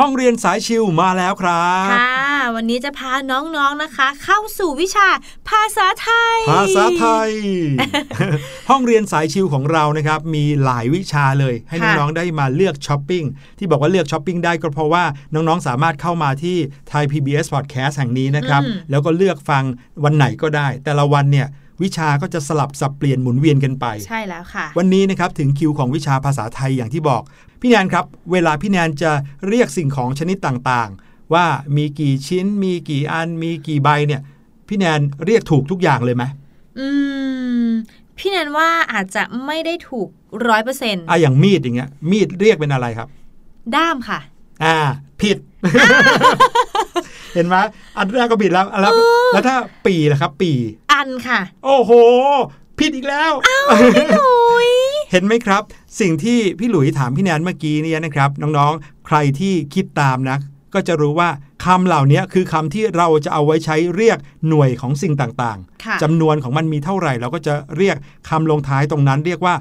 ห้องเรียนสายชิวมาแล้วครับค่ะ วันนี้จะพาน้องๆนะคะ เข้าสู่วิชาภาษาไทย ภาษาไทย ห้องเรียนสายชิวของเรานะครับมีหลายวิชาเลย ให้ค่ะ น้องๆได้มาเลือกช้อปปิ้งที่บอกว่าเลือกช้อปปิ้งได้ก็เพราะว่าน้องๆสามารถเข้ามาที่ Thai PBS Podcast แห่งนี้นะครับอืมแล้วก็เลือกฟังวันไหนก็ได้ แต่ละวันเนี่ย วิชาก็จะสลับสับเปลี่ยนหมุนเวียนกันไป ใช่แล้วค่ะ วันนี้นะครับถึงคิวของวิชาภาษาไทยอย่างที่บอก พี่แนนครับ เวลาพี่แนนจะเรียกสิ่งของชนิดต่างๆ ว่ามีกี่ชิ้น มีกี่อัน มีกี่ใบเนี่ย พี่แนนเรียกถูกทุกอย่างเลยไหมอืม พี่แนนว่าอาจจะไม่ได้ถูกร้อยเปอร์เซ็นต์อะอย่างมีดอย่างเงี้ย มีดเรียกเป็นอะไรครับ ด้ามค่ะ อ่า ผิดเห็นไหมอันแรกก็ผิดแล้วแล้วแล้วถ้าปีล่ะครับ ปี อันค่ะ โอ้โห ผิดอีกแล้วเห็นไหมครับ สิ่งที่พี่หลุยถามพี่แนนเมื่อกี้เนี่ยนะครับ น้องๆ ใครที่คิดตามนะก็จะรู้ว่าคำเหล่านี้คือคำที่เราจะเอาไว้ใช้เรียกหน่วยของสิ่งต่างค่ะๆจำนวนของมันมีเท่าไหร่ เราก็จะเรียกคำลงท้ายตรงนั้นเรียกว่า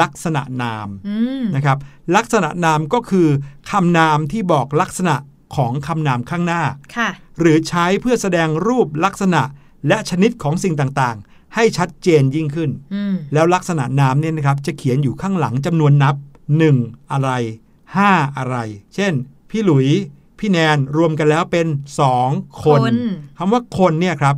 ลักษณะนามอืมนะครับ ลักษณะนามก็คือคำนามที่บอกลักษณะของคำนามข้างหน้าค่ะหรือใช้เพื่อแสดงรูปลักษณะ และชนิดของสิ่งต่างๆ ให้ชัดเจนยิ่งขึ้นอืมแล้วลักษณะนามเนี่ยนะครับ จะเขียนอยู่ข้างหลังจำนวนนับ 1 อะไร 5 อะไร เช่น พี่หลุย พี่แนนรวมกันแล้วเป็น 2 คนคนคำว่าคนเนี่ยครับ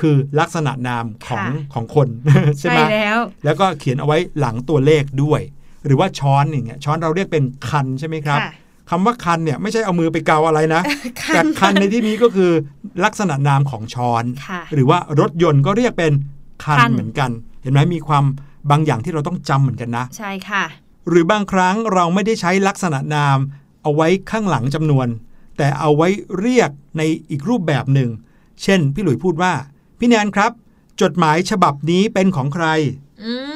คือลักษณะนามของค่ะของคนใช่ใช่ไหมแล้ว แล้วก็เขียนเอาไว้หลังตัวเลขด้วย หรือว่าช้อนอย่างเงี้ยช้อนเราเรียกเป็นคันใช่ไหมครับ ค่ะคำว่าคันเนี่ยไม่ใช่เอามือไปเกาอะไรนะคันแต่คันในที่นี้ก็คือลักษณะนามของช้อนค่ะหรือว่ารถยนต์ก็เรียกเป็นคันคันเหมือนกัน เห็นไหมมีความบางอย่างที่เราต้องจำเหมือนกันนะ ใช่ค่ะ หรือบางครั้งเราไม่ได้ใช้ลักษณะนาม เอาไว้ข้างหลังจำนวน แต่เอาไว้เรียกในอีกรูปแบบหนึ่ง เช่น พี่หลุยพูดว่า พี่แนนครับ จดหมายฉบับนี้เป็นของใครอืม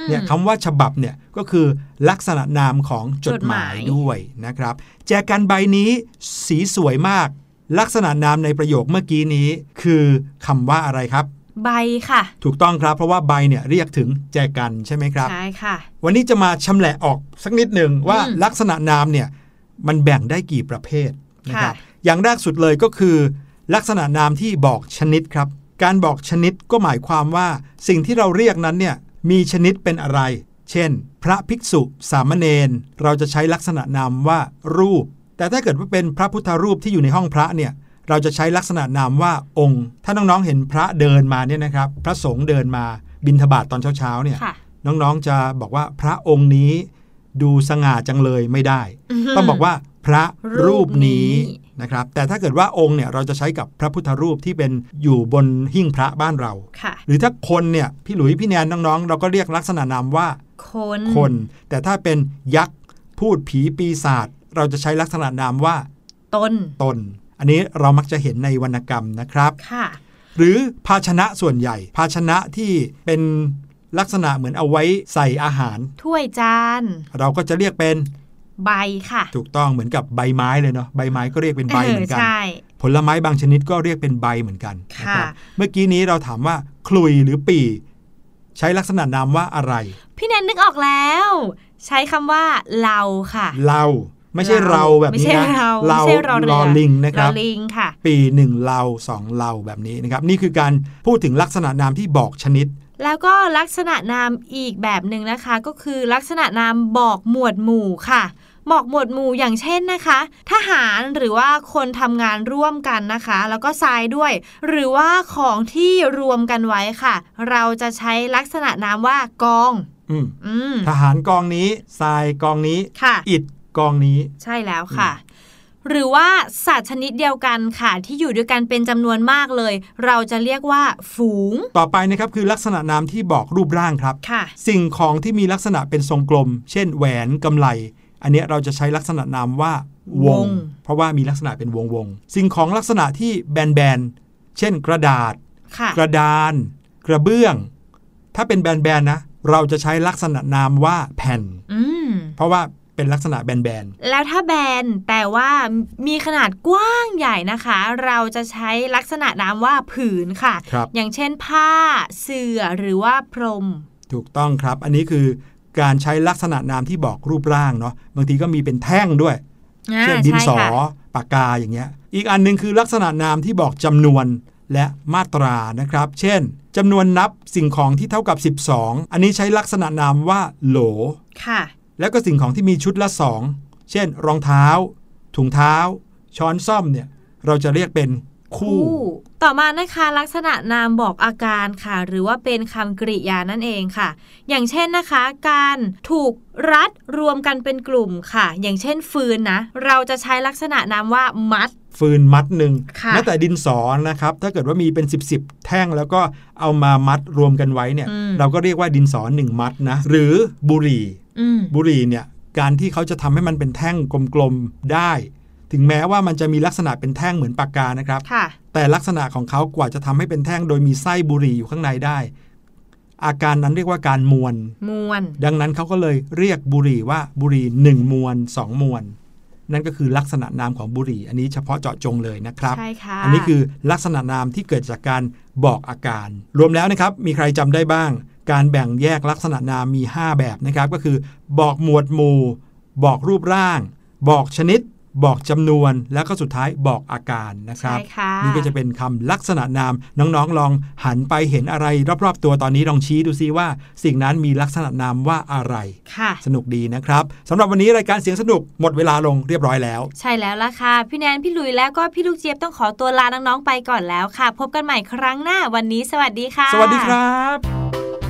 เนี่ยคำว่าฉบับเนี่ยก็คือลักษณะนามของจดหมายจดหมายด้วยนะครับ แจกันใบนี้สีสวยมาก ลักษณะนามในประโยคเมื่อกี้นี้ คือคำว่าอะไรครับ ใบค่ะ ถูกต้องครับเพราะว่าใบเนี่ยเรียกถึงแจกันใช่ไหมครับใช่ค่ะ วันนี้จะมาชำแหละออกสักนิดหนึ่งว่าอืมลักษณะนามเนี่ยมันแบ่งได้กี่ประเภทนะครับค่ะอย่างแรกสุดเลยก็คือ ลักษณะนามที่บอกชนิดครับ การบอกชนิดก็หมายความว่าสิ่งที่เราเรียกนั้นเนี่ย มีชนิดเป็นอะไร เช่น พระภิกษุ สามเณร เราจะใช้ลักษณะนามว่า รูป แต่ถ้าเกิดว่าเป็นพระพุทธรูปที่อยู่ในห้องพระเนี่ย เราจะใช้ลักษณะนามว่าองค์ ถ้าน้องๆเห็นพระเดินมาเนี่ยนะครับ พระสงฆ์เดินมาบิณฑบาตตอนเช้าๆเนี่ยค่ะน้องๆจะบอกว่าพระองค์นี้ดูสง่าจังเลยไม่ได้อือหือต้องบอกว่า พระรูปนี้รูปนี้นะครับแต่ถ้าเกิดว่าองค์เนี่ยเราจะใช้กับพระพุทธรูปที่เป็นอยู่บนหิ้งพระบ้านเราค่ะหรือถ้าคนเนี่ยพี่หลุยพี่แนนน้องๆ เราก็เรียกลักษณะนามว่า คนคน แต่ถ้าเป็นยักษ์พูดผีปีศาจเราจะใช้ลักษณะนามว่าต้นตน อันนี้เรามักจะเห็นในวรรณกรรมนะครับค่ะหรือภาชนะส่วนใหญ่ ภาชนะที่เป็นลักษณะเหมือนเอาไว้ใส่อาหาร ถ้วยจาน เราก็จะเรียกเป็น ใบค่ะ ถูกต้องเหมือนกับใบไม้เลยเนาะใบไม้ก็เรียกเป็นใบเหมือนกันใช่ผลไม้บางชนิดก็เรียกเป็นใบเหมือนกันนะค่ะครับเมื่อกี้นี้เราถามว่าคลุยหรือปี ใช้ลักษณะนามว่าอะไร พี่แนนนึกออกแล้ว ใช้คำว่าเราค่ะ เราไม่ใช่เราแบบไม่นี้ใช่นะเราเราไม่ใช่รอเรือรอลิงนะครับรอลิงค่ะ ปีหนึ่งเราสองเราแบบนี้นะครับ นี่คือการพูดถึงลักษณะนามที่บอกชนิด แล้วก็ลักษณะนามอีกแบบหนึ่งนะคะ ก็คือลักษณะนามบอกหมวดหมู่ค่ะ บอกหมวดหมู่อย่างเช่นนะคะ ทหารหรือว่าคนทำงานร่วมกันนะคะ แล้วก็ทรายด้วย หรือว่าของที่รวมกันไว้ค่ะ เราจะใช้ลักษณะนามว่ากองอืมอืมทหารกองนี้ทรายกองนี้ค่ะอิฐกองนี้ ใช่แล้วค่ะหรือว่าสัตว์ชนิดเดียวกันค่ะ ที่อยู่ด้วยกันเป็นจำนวนมากเลย เราจะเรียกว่าฝูง ต่อไปนะครับคือลักษณะนามที่บอกรูปร่างครับค่ะสิ่งของที่มีลักษณะเป็นทรงกลม เช่นแหวนกำไล อันเนี้ยเราจะใช้ลักษณะนามว่าววงงเพราะว่ามีลักษณะเป็นวงวงๆสิ่งของลักษณะที่แบนๆเช่นกระดาษค่ะกระดาน กระเบื้อง ถ้าเป็นแบนๆนะ เราจะใช้ลักษณะนามว่าแผ่นอืมเพราะว่าเป็นลักษณะแบนแล้วถ้าแบนแต่ว่ามีขนาดกว้างใหญ่นะคะ เราจะใช้ลักษณะนามว่าผืนค่ะๆครับอย่างเช่นผ้า เสื่อหรือว่าพรม ถูกต้องครับ อันนี้คือ การใช้ลักษณะนามที่บอกรูปร่างเนาะบางทีก็มีเป็นแท่งด้วยอ่าเช่นดินใช่สอค่ะปากกาอย่างเงี้ย อีกอันหนึงคือลักษณะนามที่บอกจำนวนและมาตรานะครับ เช่นจำนวนนับสิ่งของที่เท่ากับ 12 อันนี้ใช้ลักษณะนามว่าโหลค่ะ แล้วก็สิ่งของที่มีชุดละ 2 เช่น รองเท้า ถุงเท้า ช้อนซ่อมเนี่ย เราจะเรียกเป็น คู่ ต่อมานะคะลักษณะนามบอกอาการค่ะ หรือว่าเป็นคำกริยานั่นเองค่ะ อย่างเช่นนะคะ การถูกรัดรวมกันเป็นกลุ่มค่ะ อย่างเช่นฟืนนะ เราจะใช้ลักษณะนามว่ามัด ฟืนมัดหนึ่งค่ะแม้แต่ดินสอนะครับ ถ้าเกิดว่ามีเป็น 10บสแท่งแล้วก็เอามามัดรวมกันไว้เนี่ยอืมเราก็เรียกว่าดินสอหนึ่งมัดนะ หรือบุหรี่อืมบุหรี่เนี่ยการที่เขาจะทำให้มันเป็นแท่งกลมๆได้ ถึงแม้ว่ามันจะมีลักษณะเป็นแท่งเหมือนปากกานะครับค่ะแต่ลักษณะของเขากว่าจะทำให้เป็นแท่งโดยมีไส้บุหรี่อยู่ข้างในได้ อาการนั้นเรียกว่าการมวนมวน ดังนั้นเขาก็เลยเรียกบุหรี่ว่าบุหรี่หนึ่งมวนสองมวน นั่นก็คือลักษณะนามของบุหรี่ อันนี้เฉพาะเจาะจงเลยนะครับใช่ค่ะอันนี้คือลักษณะนามที่เกิดจากการบอกอาการ รวมแล้วนะครับมีใครจำได้บ้าง การแบ่งแยกลักษณะนามมี 5 แบบนะครับ ก็คือ บอกหมวดหมู่ บอกรูปร่าง บอกชนิด บอกจำนวนแล้วก็สุดท้ายบอกอาการนะครับใช่ค่ะนี่ก็จะเป็นคำลักษณะนามน้องๆลองหันไปเห็นอะไรรอบๆ ตัวตอนนี้ลองชี้ดูซิว่า สิ่งนั้นมีลักษณะนามว่าอะไรค่ะสนุกดีนะครับสำหรับวันนี้รายการเสียงสนุกหมดเวลาลงเรียบร้อยแล้ว ใช่แล้วล่ะค่ะ พี่แนนพี่หลุยแล้วก็พี่ลูกเจี๊ยบต้องขอตัวลาน้องๆไปก่อนแล้วค่ะ พบกันใหม่ครั้งหน้าวันนี้ สวัสดีค่ะ สวัสดีครับ